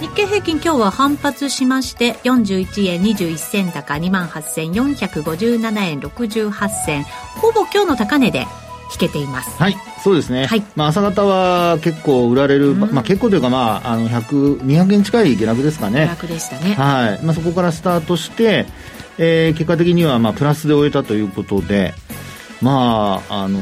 日経平均今日は反発しまして41円21銭高2万8457円68銭。ほぼ今日の高値で引けています。はいそうですね、はい、まあ、朝方は結構売られる、うん、まあ、結構というか、まあ、あの100 200円近い下落ですかね。下落でしたね、はい。まあ、そこからスタートして、えー、結果的にはまあプラスで終えたということでまあ、あの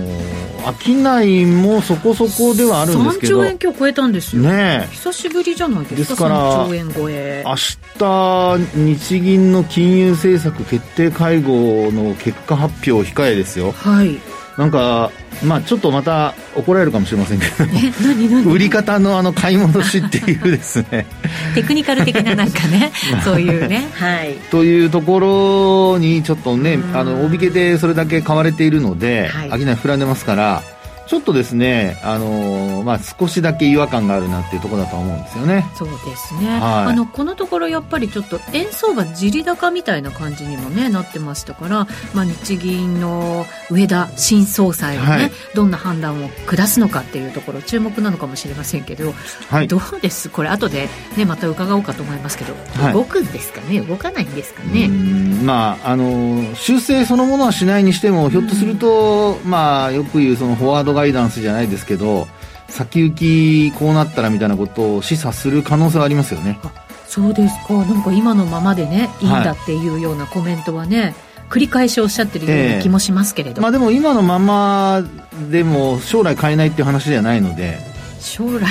商いもそこそこではあるんですけど3兆円今日超えたんですよね久しぶりじゃないですかですから3兆円超え明日日銀の金融政策決定会合の結果発表を控えですよはいなんかまあちょっとまた怒られるかもしれませんけど。売り方のあの買い戻しっていうですね。テクニカル的ななんかね そういうね。はい。というところにちょっとねあのおびけでそれだけ買われているので、はい、商い膨らんでますからちょっとですね、あのー、まあ、少しだけ違和感があるなっていうところだと思うんですよね。そうですね。はい、あの、このところやっぱりちょっと円相場地利高みたいな感じにもね、なってましたから、まあ、日銀の上田新総裁がね、はい、どんな判断を下すのかっていうところ注目なのかもしれませんけど、はい、どうです？これ後でね、また伺おうかと思いますけど、動くんですかね？動かないんですかね？まあ、あの、修正そのものはしないにしても、ひょっとすると、まあ、よく言うそのフォワードガイダンスじゃないですけど先行きこうなったらみたいなことを示唆する可能性はありますよね。そうですか。なんか今のままでねい。いんだっていうようなコメントはね、はい繰り返しおっしゃってるような気もしますけれど、えー、まあ、でも今のままでも将来買えないっていう話ではないので。将来ね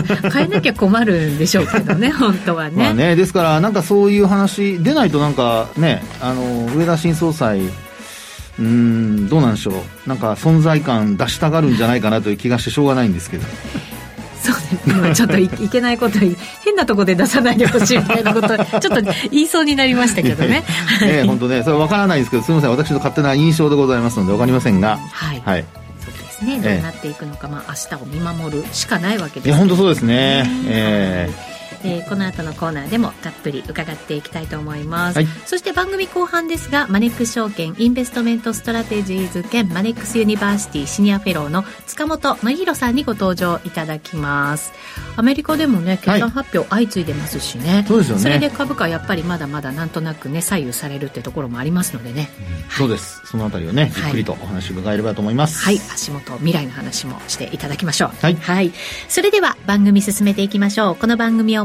変えなきゃ困るんでしょうけどね 本当はね,、まあね、ですからなんかそういう話出ないとなんかねあの上田新総裁うんどうなんでしょう。なんか存在感出したがるんじゃないかなという気がしてしょうがないんですけど。そうですねちょっといいけないこと変なところで出さないでほしいみたいなことちょっと言いそうになりましたけどね。ええ本当ね。それ分からないんですけどすみません。私の勝手な印象でございますので分かりませんが。はい、はい。そうですね。どうなっていくのか、まあ明日を見守るしかないわけです、ね、いや本当そうですね、ええ。ーえー、この後のコーナーでもたっぷり伺っていきたいと思います、はい、そして番組後半ですがマネックス証券インベストメントストラテジーズ兼マネックスユニバーシティシニアフェローの塚本憲弘さんにご登場いただきます。アメリカでもね決算発表相次いでますしね、はい、そうですよね。それで株価やっぱりまだまだなんとなくね左右されるってところもありますのでね、うん。はい、そうです。そのあたりをねじっくりとお話伺えればと思います。はい、足元未来の話もしていただきましょう。はい、はい、それでは番組進めていきましょう。この番組を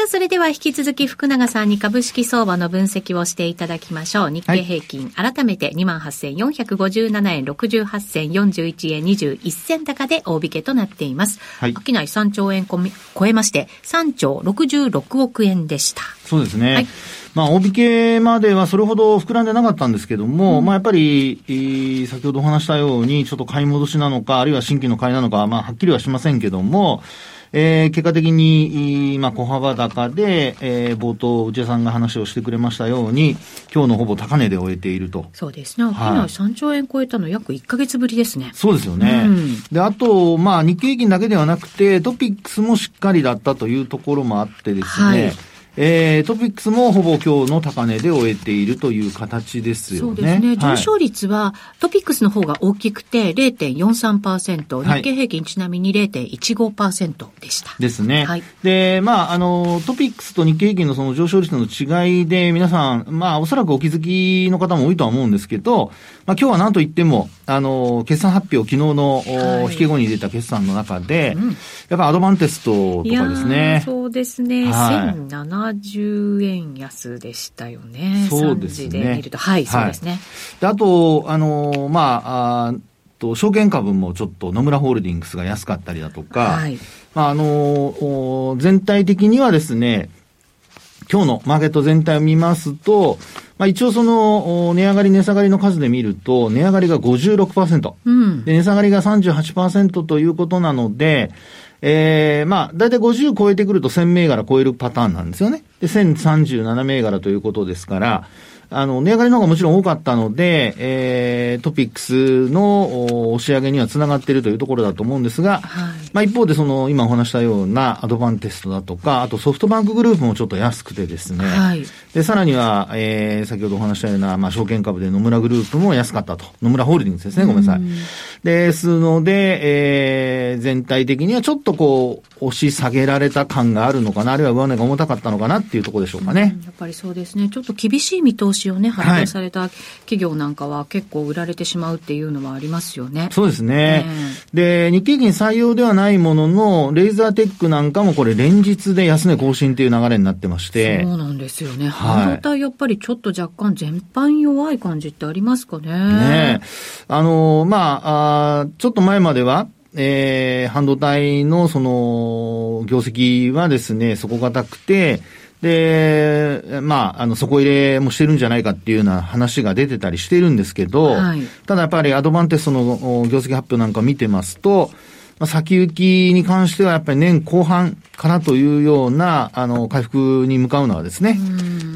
さあ、それでは引き続き福永さんに株式相場の分析をしていただきましょう。日経平均、はい、改めて28,457円68銭41円21銭高で大引けとなっています。はい。商い3兆円超えまして、3兆66億円でした。そうですね。はい。まあ、大引けまではそれほど膨らんでなかったんですけども、うん、まあ、やっぱり、先ほどお話したように、ちょっと買い戻しなのか、あるいは新規の買いなのか、まあ、はっきりはしませんけども、えー、結果的に、まあ、小幅高で、えー、冒頭、内田さんが話をしてくれましたように、今日のほぼ高値で終えていると。そうですね。はい、3兆円超えたの約1か月ぶりですね。そうですよね。うん、で、あと、まあ、日経平均だけではなくて、トピックスもしっかりだったというところもあってですね、はいえー、トピックスもほぼ今日の高値で終えているという形ですよね。そうですね。上昇率は、トピックスの方が大きくて0.43%、日経平均ちなみに0.15%でした。ですね。はい。で、まあ、あの、トピックスと日経平均のその上昇率の違いで皆さん、まあ、おそらくお気づきの方も多いとは思うんですけど、まあ、今日は何と言っても、あの、決算発表、昨日の、はい、引け後に出た決算の中で、うん、やっぱアドバンテストとかですね。そうですね。はい、1070円安でしたよね。そうですね。で見ると。はい、そうですね。で、あと、あの、まあ、あと、証券株もちょっと野村ホールディングスが安かったりだとか、はい、まあ、あの、全体的にはですね、今日のマーケット全体を見ますと、まあ、一応その、値上がり、値下がりの数で見ると、値上がりが56%。うん、で値下がりが38%ということなので、ええー、まあ、だいたい50超えてくると1000銘柄超えるパターンなんですよね。で、1037銘柄ということですから、あの、値上がりの方がもちろん多かったので、えー、トピックスの押し上げにはつながっているというところだと思うんですが、はい、まあ一方でその、今お話したようなアドバンテストだとか、あとソフトバンクグループもちょっと安くてですね、はい、で、さらには、えー、先ほどお話したような、まあ証券株で野村グループも安かったと。野村ホールディングスですね、ごめんなさい。ですので、えー、全体的にはちょっとこう、押し下げられた感があるのかな、あるいは上値が重たかったのかなっていうところでしょうかね。やっぱりそうですね。ちょっと厳しい見通しをね、発表された企業なんかは結構売られてしまうっていうのはありますよね。そうですね。で、日経平均採用ではないものの、レーザーテックなんかもこれ連日で安値更新っていう流れになってまして。そうなんですよね。半導体やっぱりちょっと若干全般弱い感じってありますかね。ねあの、まあ、あちょっと前までは、えー、半導体のその、業績はですね、底堅くて、で、まあ、あの、底入れもしてるんじゃないかっていうような話が出てたりしてるんですけど、はい、ただやっぱりアドバンテストの業績発表なんか見てますと、まあ、先行きに関してはやっぱり年後半からというような、あの、回復に向かうのはですね、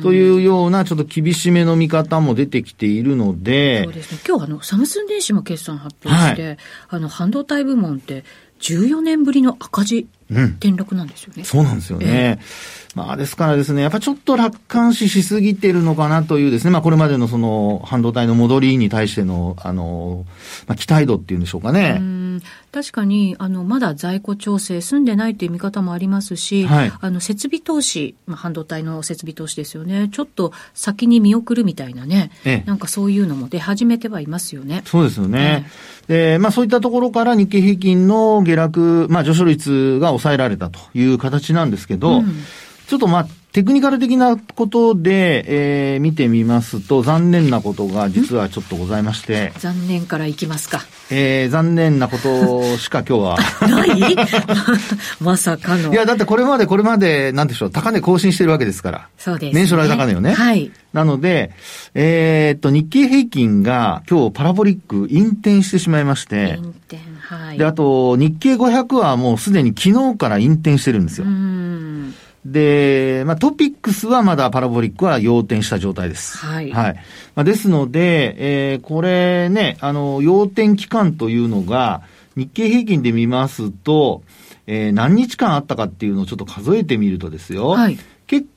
というようなちょっと厳しめの見方も出てきているので、そうですね。今日あの、サムスン電子も決算発表して、はい、あの、半導体部門って14年ぶりの赤字転落なんですよね。うん、そうなんですよね。えーまあ、ですからですね、やっぱちょっと楽観視しすぎてるのかなというですね、まあ、これまでのその、半導体の戻りに対しての、あの、まあ、期待度っていうんでしょうかね。確かに、あの、まだ在庫調整済んでないという見方もありますし、はい、あの、設備投資、まあ、半導体の設備投資ですよね。ちょっと先に見送るみたいなね、ええ、なんかそういうのも出始めてはいますよね。そうですよね。で、まあ、そういったところから日経平均の下落、まあ、上昇率が抑えられたという形なんですけど、うんちょっとまあ、テクニカル的なことで、えー、見てみますと、残念なことが実はちょっとございまして。残念からいきますか。えー、残念なことしか今日は。ない？まさかの。いや、だってこれまでこれまで、なんでしょう、高値更新してるわけですから。そうです、ね。年初来高値よね。はい。なので、えー、っと、日経平均が今日パラボリック引転してしまいまして。引転、はい。で、あと、日経500はもうすでに昨日から引転してるんですよ。うん。で、まあ、トピックスはまだパラボリックは要点した状態です。はい。はい。まあ、ですので、えー、これね、あの、要点期間というのが、日経平均で見ますと、えー、何日間あったかっていうのをちょっと数えてみるとですよ。はい。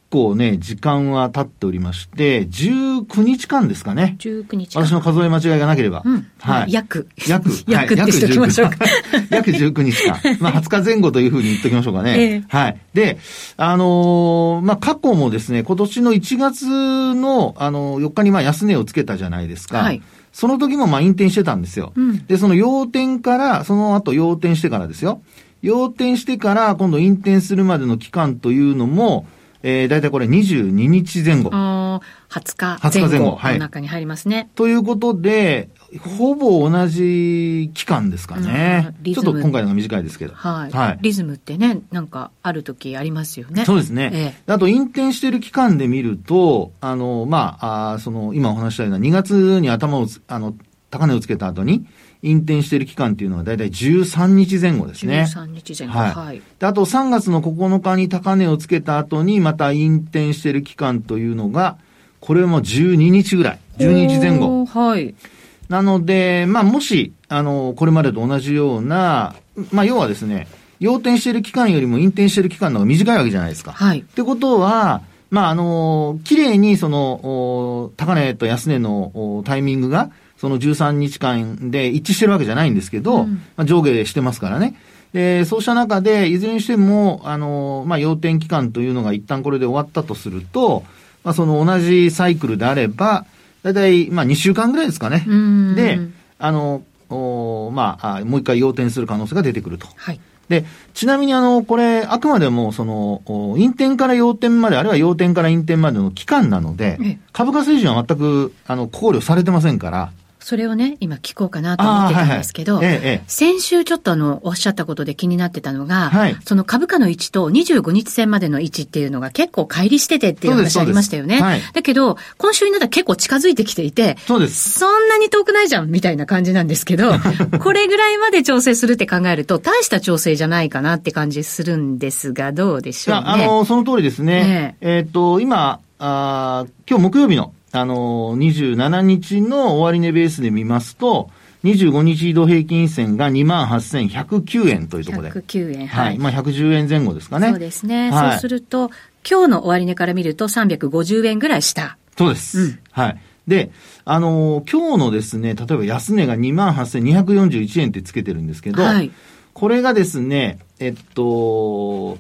構ね、時間は経っておりまして、19日間ですかね。19日間。私の数え間違いがなければ。うん。はい。約。約。約ってしときましょうか。約19日間。まあ、20日前後というふうに言っときましょうかね。えー、はい。で、あのー、まあ、過去もですね、今年の1月の、あのー、4日にまあ安値をつけたじゃないですか。はい。その時もまあ、引転してたんですよ。うん、で、その要点から、その後要点してからですよ。要点してから、今度引転するまでの期間というのも、えー、大体これ22日前後。あ20日前後の中に入りますね。はい、ということで、ほぼ同じ期間ですかね。ちょっと今回のが短いですけど。はい。はい、リズムってね、なんかある時ありますよね。そうですね。ええ、あと、引転してる期間で見ると、あの、まあ、あその、今お話したような2月に頭をあの、高値をつけた後に、引転している期間っていうのは大体13日前後ですね。13日前後。はい。はい、であと3月の9日に高値をつけた後にまた引転している期間というのが、これも12日ぐらい。12日前後。はい。なので、まあもし、あの、これまでと同じような、まあ要はですね、要転している期間よりも引転している期間の方が短いわけじゃないですか。はい。ってことは、まああの、綺麗にその、高値と安値のタイミングが、その13日間で一致してるわけじゃないんですけど、うん、まあ、上下してますからね。で、そうした中で、いずれにしても、あの、まあ、要点期間というのが一旦これで終わったとすると、まあ、その同じサイクルであれば、だいたい、まあ、2週間ぐらいですかね。で、あの、おまあ、もう一回要点する可能性が出てくると。はい。で、ちなみにあの、これ、あくまでも、その、引転から要点まで、あるいは要点から引転までの期間なので、株価水準は全く、あの、考慮されてませんから、それをね、今聞こうかなと思ってたんですけど、はいはいええ、先週ちょっとあの、おっしゃったことで気になってたのが、はい、その株価の位置と25日線までの位置っていうのが結構乖離しててっていう話ありましたよね。はい、だけど、今週になったら結構近づいてきていて、そうです。そんなに遠くないじゃんみたいな感じなんですけど、これぐらいまで調整するって考えると、大した調整じゃないかなって感じするんですが、どうでしょうね。あの、その通りですね。えっ、ー、と、今、あ今日木曜日のあの、27日の終値ベースで見ますと、25日移動平均線が28,109円というところで。109円。はい。はい、まあ、110円前後ですかね。そうですね。はい、そうすると、今日の終値から見ると350円ぐらい下。そうです。うん、はい。で、あのー、今日のですね、例えば安値が28,241円ってつけてるんですけど、はい、これがですね、えっと、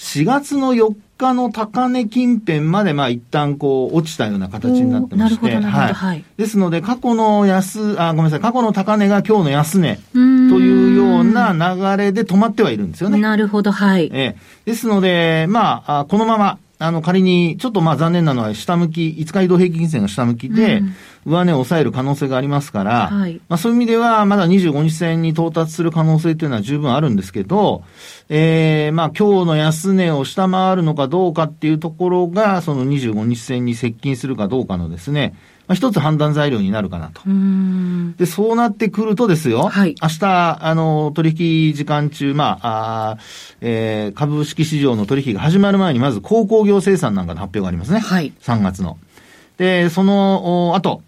4月の4日の高値近辺まで、まあ一旦こう、落ちたような形になってまして、はい。ですので、過去の安、あ、ごめんなさい、過去の高値が今日の安値というような流れで止まってはいるんですよね。なるほど、はい。えですので、まあ、このまま、あの、仮に、ちょっとまあ残念なのは、下向き、5日移動平均線が下向きで、上値を抑える可能性がありますから、はい、まあそういう意味では、まだ25日線に到達する可能性というのは十分あるんですけど、ええー、まあ今日の安値を下回るのかどうかっていうところが、その25日線に接近するかどうかのですね、まあ、一つ判断材料になるかなと。で、そうなってくるとですよ、はい、明日、あの、取引時間中、まあ、あえー、株式市場の取引が始まる前に、まず鉱工業生産なんかの発表がありますね。はい。3月の。で、その、後、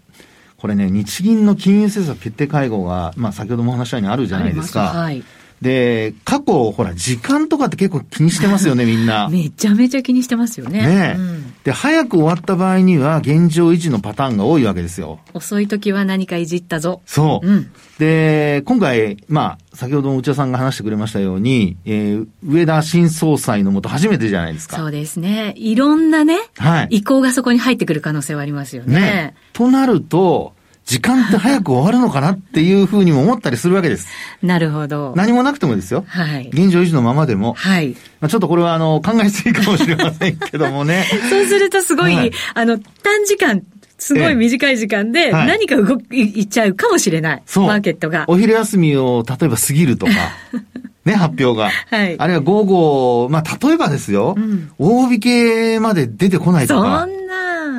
これね、日銀の金融政策決定会合が、まあ、先ほどもお話したようにあるじゃないですか。はい。で、過去、ほら、時間とかって結構気にしてますよね、みんな。めちゃめちゃ気にしてますよね。ね、うん、で、早く終わった場合には、現状維持のパターンが多いわけですよ。遅い時は何かいじったぞ。そう。うん、で、今回、まあ、先ほども内田さんが話してくれましたように、えー、上田新総裁のもと初めてじゃないですか。そうですね。いろんなね、はい、意向がそこに入ってくる可能性はありますよね。ねとなると、時間って早く終わるのかなっていうふうにも思ったりするわけです。なるほど。何もなくてもですよ。はい。現状維持のままでも。はい。まあちょっとこれはあの、考えすぎかもしれませんけどもね。そうするとすごい、はい、あの、短時間、すごい短い時間で何か動き、いっちゃうかもしれない。そう。マーケットが。お昼休みを例えば過ぎるとか。ね、発表が。はい。あるいは午後、まあ、例えばですよ、うん、大引けまで出てこないとか。そんな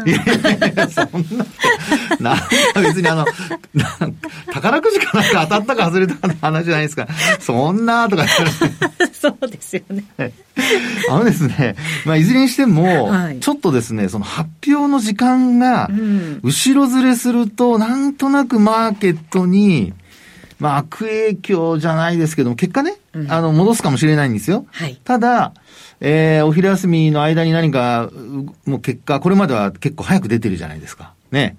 いやいやいや、そんな、なんか別にあの、宝くじかなんか当たったか外れたかの話じゃないですか。そんなとか そうですよね。あのですね、まあ、いずれにしても、はい、ちょっとですね、その発表の時間が、後ろずれすると、なんとなくマーケットに、まあ、悪影響じゃないですけども、結果ね、うん、あの、戻すかもしれないんですよ。はい、ただ、えー、お昼休みの間に何か、もう結果、これまでは結構早く出てるじゃないですか。ね。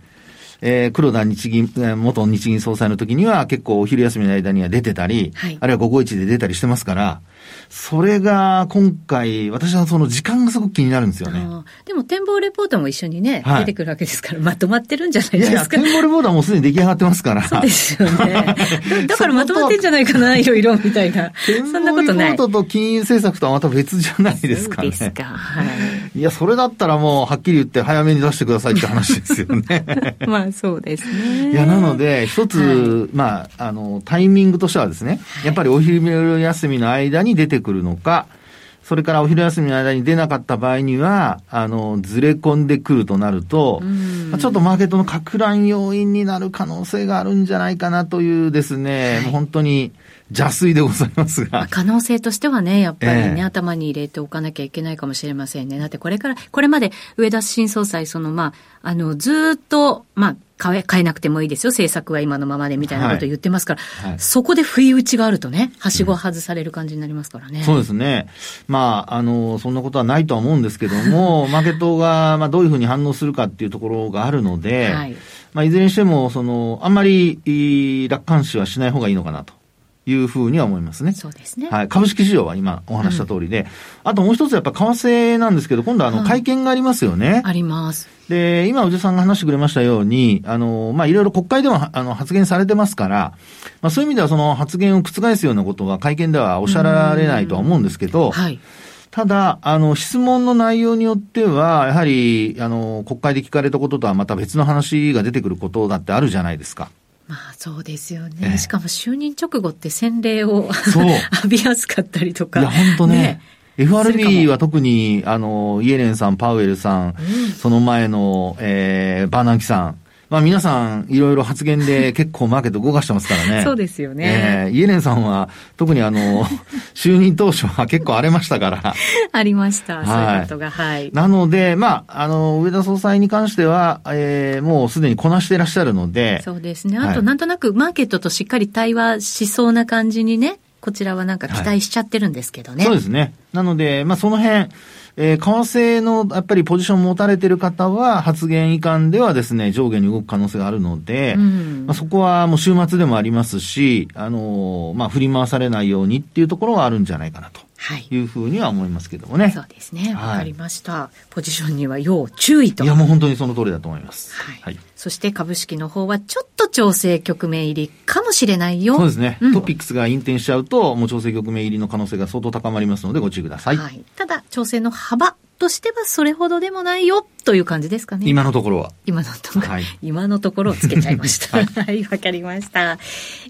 えー、黒田日銀、元日銀総裁の時には結構お昼休みの間には出てたり、はい、あるいは午後一で出たりしてますから、それが今回、私はその時間がすごく気になるんですよね。でも展望レポートも一緒にね、はい、出てくるわけですから、まとまってるんじゃないですか。いや展望レポートはもうすでに出来上がってますから。そうですよね。だからまとまってんじゃないかな、いろいろみたいな。そんなことない。レポートと金融政策とはまた別じゃないですかね。そうですか。はい。いや、それだったらもう、はっきり言って早めに出してくださいって話ですよね。まあ、そうですね。いや、なので、一つ、はい、まあ、あの、タイミングとしてはですね、やっぱりお昼休みの間に出てくるのか、それからお昼休みの間に出なかった場合には、あの、ずれ込んでくるとなると、まあ、ちょっとマーケットの拡乱要因になる可能性があるんじゃないかなというですね、はい、もう本当に、邪推でございますが。可能性としてはね、やっぱりね、えー、頭に入れておかなきゃいけないかもしれませんね。だってこれから、これまで上田新総裁、そのまあ、あの、ずっと、まあ、変え、変えなくてもいいですよ。政策は今のままでみたいなことを言ってますから、はいはい、そこで不意打ちがあるとね、はしご外される感じになりますからね。うん、そうですね。まあ、あの、そんなことはないとは思うんですけども、マーケットが、まあ、どういうふうに反応するかっていうところがあるので、はい、まあ、いずれにしても、その、あんまり、楽観視はしない方がいいのかなと。いうふうには思いますね。そうですね。はい。株式市場は今お話した通りで、うん、あともう一つやっぱ為替なんですけど、今度あの会見がありますよね。はい、あります。で、今、宇治さんが話してくれましたように、あの、まあ、いろいろ国会でもあの発言されてますから、まあ、そういう意味ではその発言を覆すようなことは会見ではおっしゃられないとは思うんですけど、はい。ただ、あの、質問の内容によっては、やはり、あの、国会で聞かれたこととはまた別の話が出てくることだってあるじゃないですか。まあそうですよね。えー、しかも就任直後って洗礼を 浴びやすかったりとか。いや、本当ね。ね。FRB は特に、あの、イエレンさん、パウエルさん、うん、その前の、えー、バーナンキさん、まあ皆さんいろいろ発言で結構マーケット動かしてますからね。そうですよね。えー、イエレンさんは特にあの、就任当初は結構荒れましたから。ありました、はい、そういうことが。はい。なので、まあ、あの、上田総裁に関しては、えー、もうすでにこなしていらっしゃるので。そうですね。あと、なんとなくマーケットとしっかり対話しそうな感じにね、こちらはなんか期待しちゃってるんですけどね。はい、そうですね。なので、まあその辺、えー、為替のやっぱりポジション持たれてる方は発言遺憾ではですね、上下に動く可能性があるので、うん、まあ、そこはもう週末でもありますし、あのー、まあ、振り回されないようにっていうところはあるんじゃないかなと。いうふうには思いますけどもね。そうですね。わかりました、はい。ポジションには要注意と。いや、もう本当にその通りだと思います。はい。はい、そして株式の方はちょっと調整局面入りかもしれないよ。そうですね。うん、トピックスが引転しちゃうと、もう調整局面入りの可能性が相当高まりますのでご注意ください。はい。ただ、調整の幅としてはそれほどでもないよという感じですかね。今のところは。今のところ、はい、今のところをつけちゃいました。はい、わ、はい、かりました。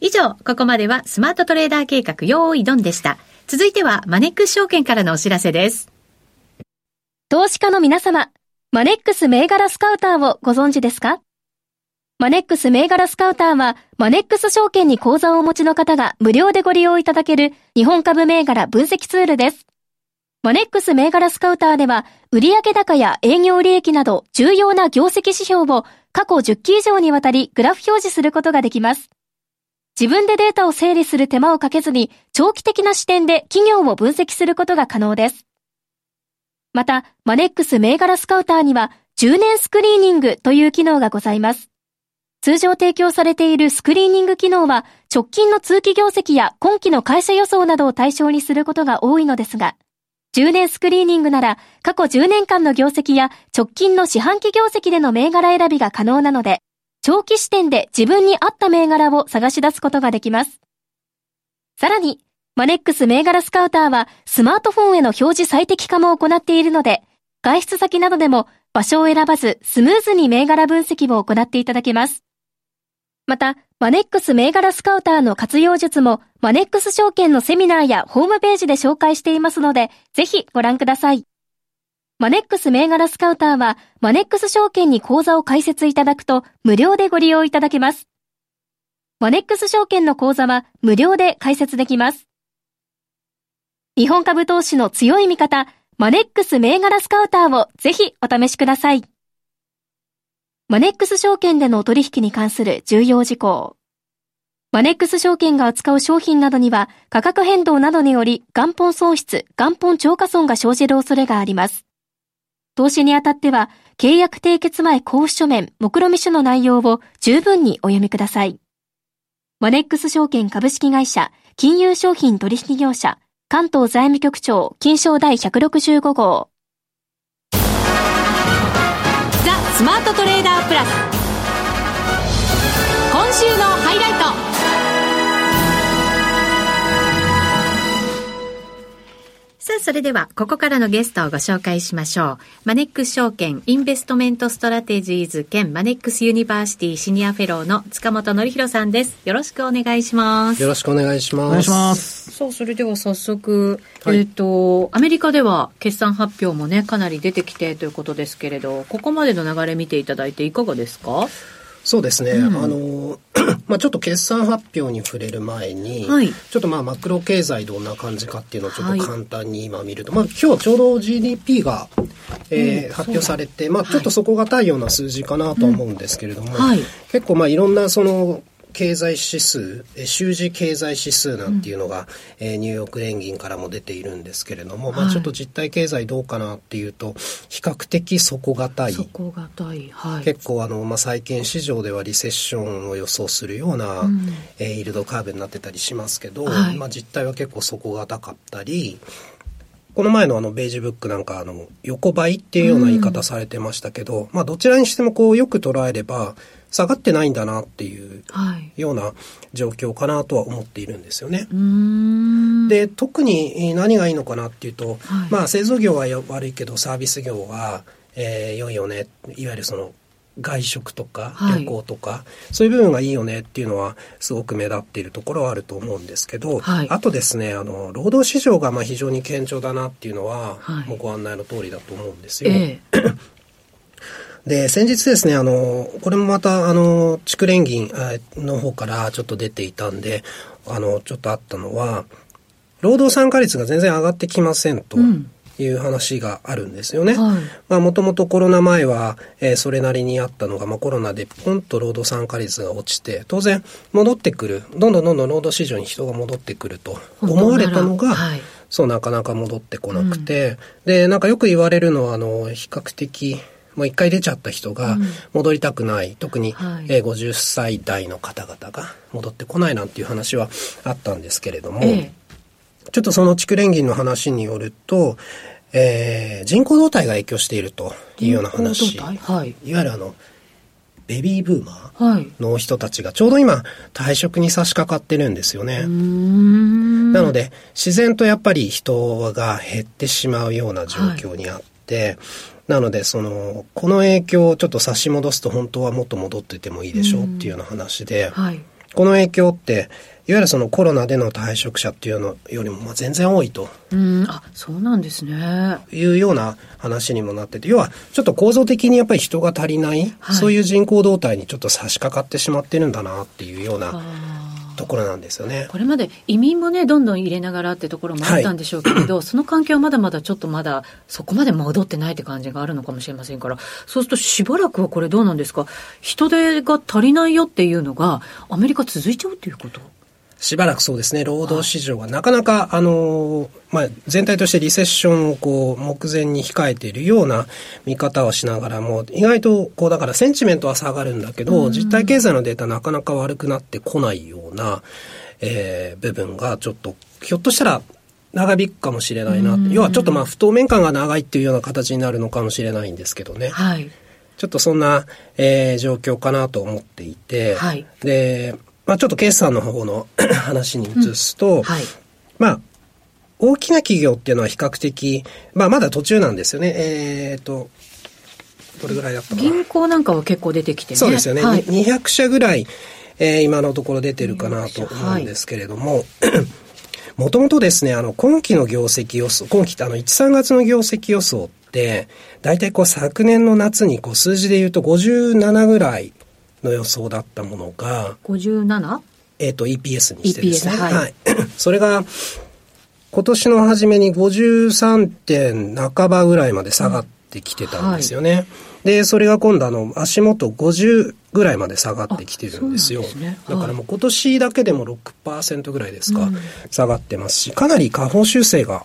以上、ここまではスマートトレーダー計画用意ドンでした。続いてはマネックス証券からのお知らせです。投資家の皆様、マネックス銘柄スカウターをご存知ですか？マネックス銘柄スカウターは、マネックス証券に口座をお持ちの方が無料でご利用いただける日本株銘柄分析ツールです。マネックス銘柄スカウターでは、売上高や営業利益など重要な業績指標を過去10期以上にわたりグラフ表示することができます。自分でデータを整理する手間をかけずに、長期的な視点で企業を分析することが可能です。また、マネックス銘柄スカウターには、10年スクリーニングという機能がございます。通常提供されているスクリーニング機能は、直近の通期業績や今期の会社予想などを対象にすることが多いのですが、10年スクリーニングなら過去10年間の業績や直近の四半期業績での銘柄選びが可能なので、長期視点で自分に合った銘柄を探し出すことができます。さらに、マネックス銘柄スカウターはスマートフォンへの表示最適化も行っているので、外出先などでも場所を選ばずスムーズに銘柄分析を行っていただけます。また、マネックス銘柄スカウターの活用術も、マネックス証券のセミナーやホームページで紹介していますので、ぜひご覧ください。マネックス銘柄スカウターは、マネックス証券に口座を開設いただくと、無料でご利用いただけます。マネックス証券の口座は、無料で開設できます。日本株投資の強い味方、マネックス銘柄スカウターをぜひお試しください。マネックス証券での取引に関する重要事項。マネックス証券が扱う商品などには価格変動などにより元本損失、元本超過損が生じる恐れがあります。投資にあたっては契約締結前交付書面、目論見書の内容を十分にお読みください。マネックス証券株式会社、金融商品取引業者、関東財務局長、金賞第165号。ザスマートトレーダープラス今週のハイライトさあ、それでは、ここからのゲストをご紹介しましょう。マネックス証券インベストメントストラテジーズ兼マネックスユニバーシティシニアフェローの塚本憲弘さんです。よろしくお願いします。よろしくお願いします。お願いします。さあ、それでは早速、はい、えっ、ー、と、アメリカでは決算発表もね、かなり出てきてということですけれど、ここまでの流れ見ていただいていかがですか？そうですね、うん、あの、まあちょっと決算発表に触れる前に、はい、ちょっとまあマクロ経済どんな感じかっていうのをちょっと簡単に今見ると、はい、まあ今日ちょうど GDP が、えー、発表されて、まあちょっと底堅いような数字かなと思うんですけれども、はい、結構まあいろんなその経済指数、習字経済指数なんていうのが、うん、えー、ニューヨーク連銀からも出ているんですけれども、はい、まあちょっと実体経済どうかなっていうと、比較的底堅い。底堅い。はい。結構あの、まあ債券市場ではリセッションを予想するような、うん、えー、イールドカーブになってたりしますけど、はい、まあ実態は結構底堅かったり、この前のあのベージュブックなんかあの横ばいっていうような言い方されてましたけど、うん、まあどちらにしてもこうよく捉えれば下がってないんだなっていうような状況かなとは思っているんですよね。で特に何がいいのかなっていうと、はい、まあ製造業は悪いけどサービス業は、えー、良いよね。いわゆるその外食とか旅行とか、はい、そういう部分がいいよねっていうのはすごく目立っているところはあると思うんですけど、はい、あとですねあの労働市場がまあ非常に堅調だなっていうのは、はい、もうご案内の通りだと思うんですよ。えー で、先日ですね、あの、これもまた、あの、地区連銀の方からちょっと出ていたんで、あの、ちょっとあったのは、労働参加率が全然上がってきませんと。うんいう話があるんですよね。はい、まあもともとコロナ前は、えー、それなりにあったのが、まあコロナでポンと労働参加率が落ちて、当然戻ってくる、どんどんどんどん労働市場に人が戻ってくると思われたのが、はい、そうなかなか戻ってこなくて、うん、で、なんかよく言われるのは、あの、比較的、もう一回出ちゃった人が戻りたくない、うん、特に、はい、えー、50歳代の方々が戻ってこないなんていう話はあったんですけれども、ええ、ちょっとその蓄連銀の話によると、えー、人口動態が影響しているというような話、はい、いわゆるあのベビーブーマーの人たちがちょうど今退職に差し掛かってるんですよね。なので自然とやっぱり人が減ってしまうような状況にあって、はいなので、その、この影響をちょっと差し戻すと本当はもっと戻っててもいいでしょうっていうような話で、はい、この影響って、いわゆるそのコロナでの退職者っていうのよりもまあ全然多いと。うん、あ、そうなんですね。いうような話にもなってて、要はちょっと構造的にやっぱり人が足りない、はい、そういう人口動態にちょっと差し掛かってしまってるんだなっていうようなところなんですよね。これまで移民もね、どんどん入れながらってところもあったんでしょうけれど、はい、その環境はまだまだちょっとまだそこまで戻ってないって感じがあるのかもしれませんから、そうするとしばらくはこれどうなんですか？人手が足りないよっていうのがアメリカ続いちゃうっていうこと？しばらくそうですね、労働市場がなかなか、あの、まあ、全体としてリセッションをこう、目前に控えているような見方をしながらも、意外と、こう、だからセンチメントは下がるんだけど、実体経済のデータなかなか悪くなってこないような、えー、部分がちょっと、ひょっとしたら、長引くかもしれないな。要はちょっとまあ不透明感が長いっていうような形になるのかもしれないんですけどね。はい。ちょっとそんな、えー、状況かなと思っていて、はい、で、まあ、ちょっと決算の方の 話に移すと、うんはい、まあ、大きな企業っていうのは比較的、まあ、まだ途中なんですよね。えっ、ー、と、どれぐらいだったかな。銀行なんかは結構出てきてね。そうですよね。はい、200社ぐらい、えー、今のところ出てるかなと思うんですけれども、もともとですね、あの、今期の業績予想、今期ってあの、1、3月の業績予想って、大体こう昨年の夏にこう数字で言うと57ぐらいの予想だったものが、57? えっ、と、EPS にしてですね。EPS、はい、はい。それが、今年の初めに53点半ばぐらいまで下がってきてたんですよね。うんはい、で、それが今度あの、足元50ぐらいまで下がってきてるんですよ。すねはい、だからもう今年だけでも6%ぐらいですか、うん、下がってますし、かなり下方修正が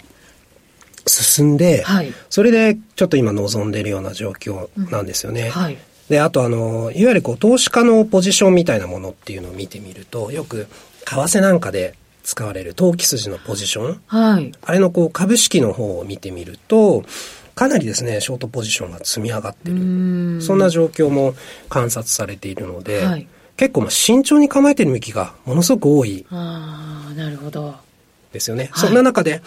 進んで、はい、それでちょっと今望んでいるような状況なんですよね。うんはい、で、あとあの、いわゆるこう、投資家のポジションみたいなものっていうのを見てみると、よく、為替なんかで使われる投機筋のポジション。はい。あれのこう、株式の方を見てみると、かなりですね、ショートポジションが積み上がってる。そんな状況も観察されているので、はい、結構まあ慎重に構えてる向きがものすごく多い。ああ、なるほど。ですよね。はい、そんな中で、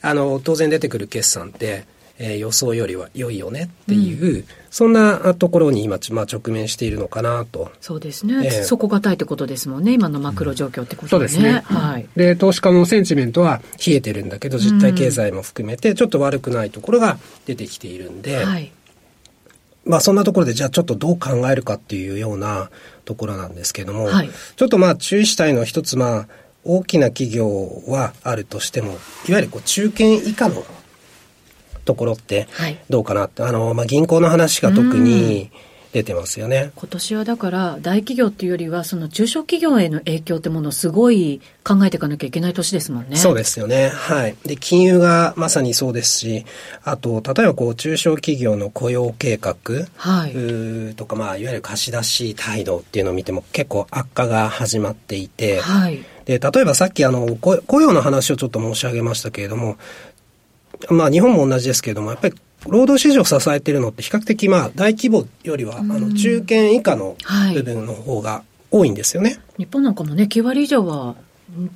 あの、当然出てくる決算って、えー、予想よりは良いよねっていう、うん、そんなところに今、まあ、直面しているのかなと。そうですね。えー、底堅いってことですもんね。今のマクロ状況ってことですね。そうですね。はい。で、投資家のセンチメントは冷えてるんだけど、実体経済も含めて、ちょっと悪くないところが出てきているんで、はい。まあそんなところでじゃあちょっとどう考えるかっていうようなところなんですけども、はい、ちょっとまあ注意したいのは一つまあ大きな企業はあるとしても、いわゆるこう中堅以下のところってどうかなって、はい、あの、まあ、銀行の話が特に出てますよね。今年はだから大企業っていうよりはその中小企業への影響ってものをすごい考えていかなきゃいけない年ですもんね。そうですよね。はい。で、金融がまさにそうですし、あと、例えばこう中小企業の雇用計画、はい、とか、まあ、いわゆる貸し出し態度っていうのを見ても結構悪化が始まっていて、はい。で、例えばさっきあの、雇用の話をちょっと申し上げましたけれども、まあ日本も同じですけれども、やっぱり労働市場を支えているのって比較的まあ大規模よりは、あの中堅以下の部分の方が多いんですよね。はい、日本なんかもね、9割以上は、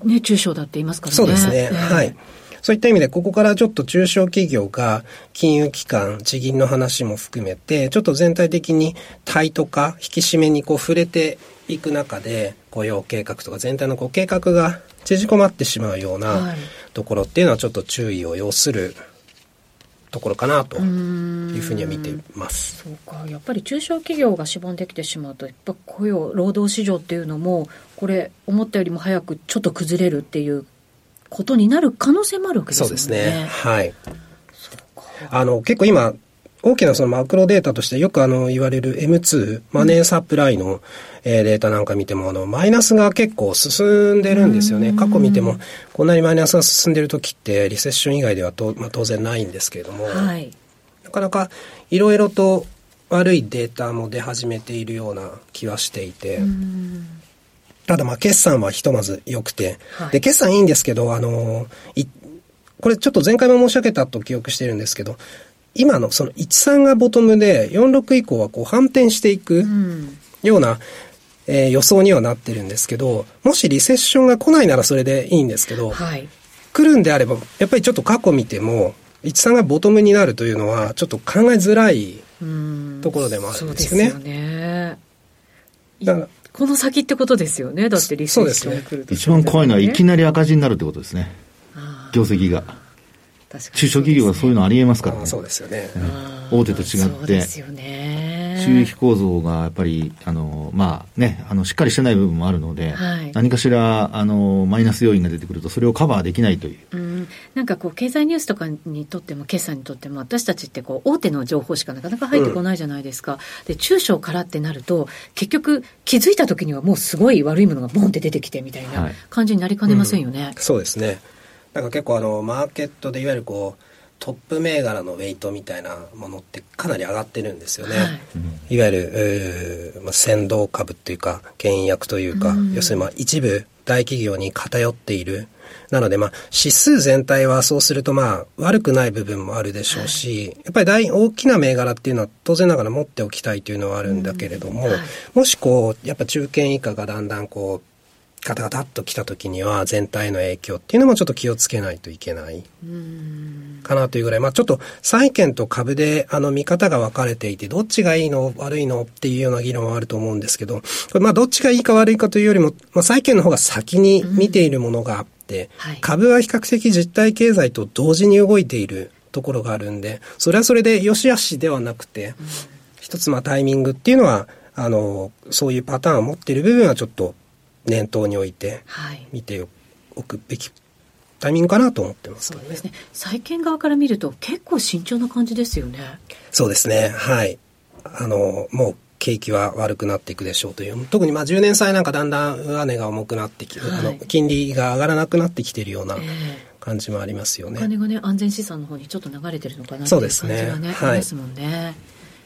ね、中小だって言いますからね。そうですね。えー、はい。そういった意味で、ここからちょっと中小企業が金融機関、地銀の話も含めて、ちょっと全体的にタイト化、引き締めにこう触れていく中で、雇用計画とか全体のこう計画が縮こまってしまうようなところっていうのはちょっと注意を要するところかなというふうには見ています。そうか。やっぱり中小企業がしぼんできてしまうとやっぱ雇用労働市場っていうのもこれ思ったよりも早くちょっと崩れるっていうことになる可能性もあるわけですね。そうですね。はい。あの結構今大きなそのマクロデータとしてよくあの言われる M2、マネーサプライの、えデータなんか見てもあのマイナスが結構進んでるんですよね。過去見てもこんなにマイナスが進んでる時ってリセッション以外ではと、まあ、当然ないんですけれども、はい、なかなかいろいろと悪いデータも出始めているような気はしていて、ただまあ決算はひとまず良くて、はい、で決算いいんですけど、あのこれちょっと前回も申し上げたと記憶してるんですけど、今のその13がボトムで46以降はこう反転していくような、えー、予想にはなってるんですけど、もしリセッションが来ないならそれでいいんですけど、はい、来るんであれば、やっぱりちょっと過去見ても、13がボトムになるというのは、ちょっと考えづらいところでもあるんですよね。そうですよね。だからこの先ってことですよね。だってリセッション来ると、ね、一番怖いのはいきなり赤字になるってことですね。業績が。中小企業はそういうのありえますからね。そうですよね。大手と違って。収益構造がやっぱり、あの、まあね、あの、しっかりしてない部分もあるので、はい、何かしら、あの、マイナス要因が出てくると、それをカバーできないという。うん、なんかこう、経済ニュースとかにとっても、決算にとっても、私たちってこう、大手の情報しかなかなか入ってこないじゃないですか。うん、で、中小からってなると、結局、気づいた時にはもうすごい悪いものがボンって出てきてみたいな感じになりかねませんよね。はいうん、そうですね。なんか結構あのマーケットでいわゆるこうトップ銘柄のウェイトみたいなものってかなり上がってるんですよね。はい、いわゆる、まあ、先導株っていうか、倹約というか、うん、要するにまあ一部大企業に偏っている。なのでまあ指数全体はそうするとまあ悪くない部分もあるでしょうし、はい、やっぱり大大きな銘柄っていうのは当然ながら持っておきたいというのはあるんだけれども、うんはい、もしこう、やっぱ中堅以下がだんだんこうガタガタっと来た時には全体の影響っていうのもちょっと気をつけないといけないかなというぐらい、まあちょっと債券と株であの見方が分かれていて、どっちがいいの？悪いの？っていうような議論はあると思うんですけど、これまあどっちがいいか悪いかというよりも、まあ債券の方が先に見ているものがあって、はい、株は比較的実体経済と同時に動いているところがあるんで、それはそれで良し悪しではなくて、一つまあタイミングっていうのは、あの、そういうパターンを持っている部分はちょっと念頭に置いて見ておくべきタイミングかなと思ってますそうですね。債券側から見ると結構慎重な感じですよね。そうですね。はい。あのもう景気は悪くなっていくでしょうという。特にまあ10年債なんかだんだん上値が重くなってきて、はい、あの金利が上がらなくなってきているような感じもありますよね、お金がね安全資産の方にちょっと流れてるのかなという感じがねね、はい、ありますもんね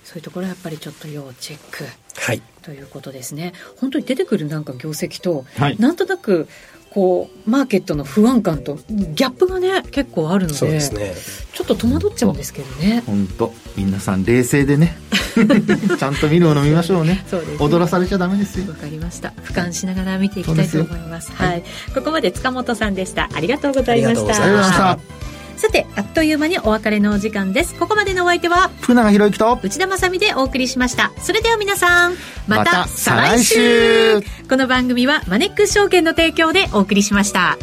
そういうところはやっぱりちょっと要チェック。はい。ということですね。本当に出てくるなんか業績と、はい、なんとなく、こう、マーケットの不安感とギャップがね、結構あるので、そうですね、ちょっと戸惑っちゃうんですけどね。本当皆さん冷静でね、ちゃんと見るもの見ましょうね。そうです、ね、踊らされちゃダメですよ。わかりました。俯瞰しながら見ていきたいと思います。はい、ここまで塚本さんでした。ありがとうございました。ありがとうございました。さて、あっという間にお別れのお時間です。ここまでのお相手は、福永博之と内田まさでお送りしました。それでは皆さん、また再来週この番組はマネックス証券の提供でお送りしました。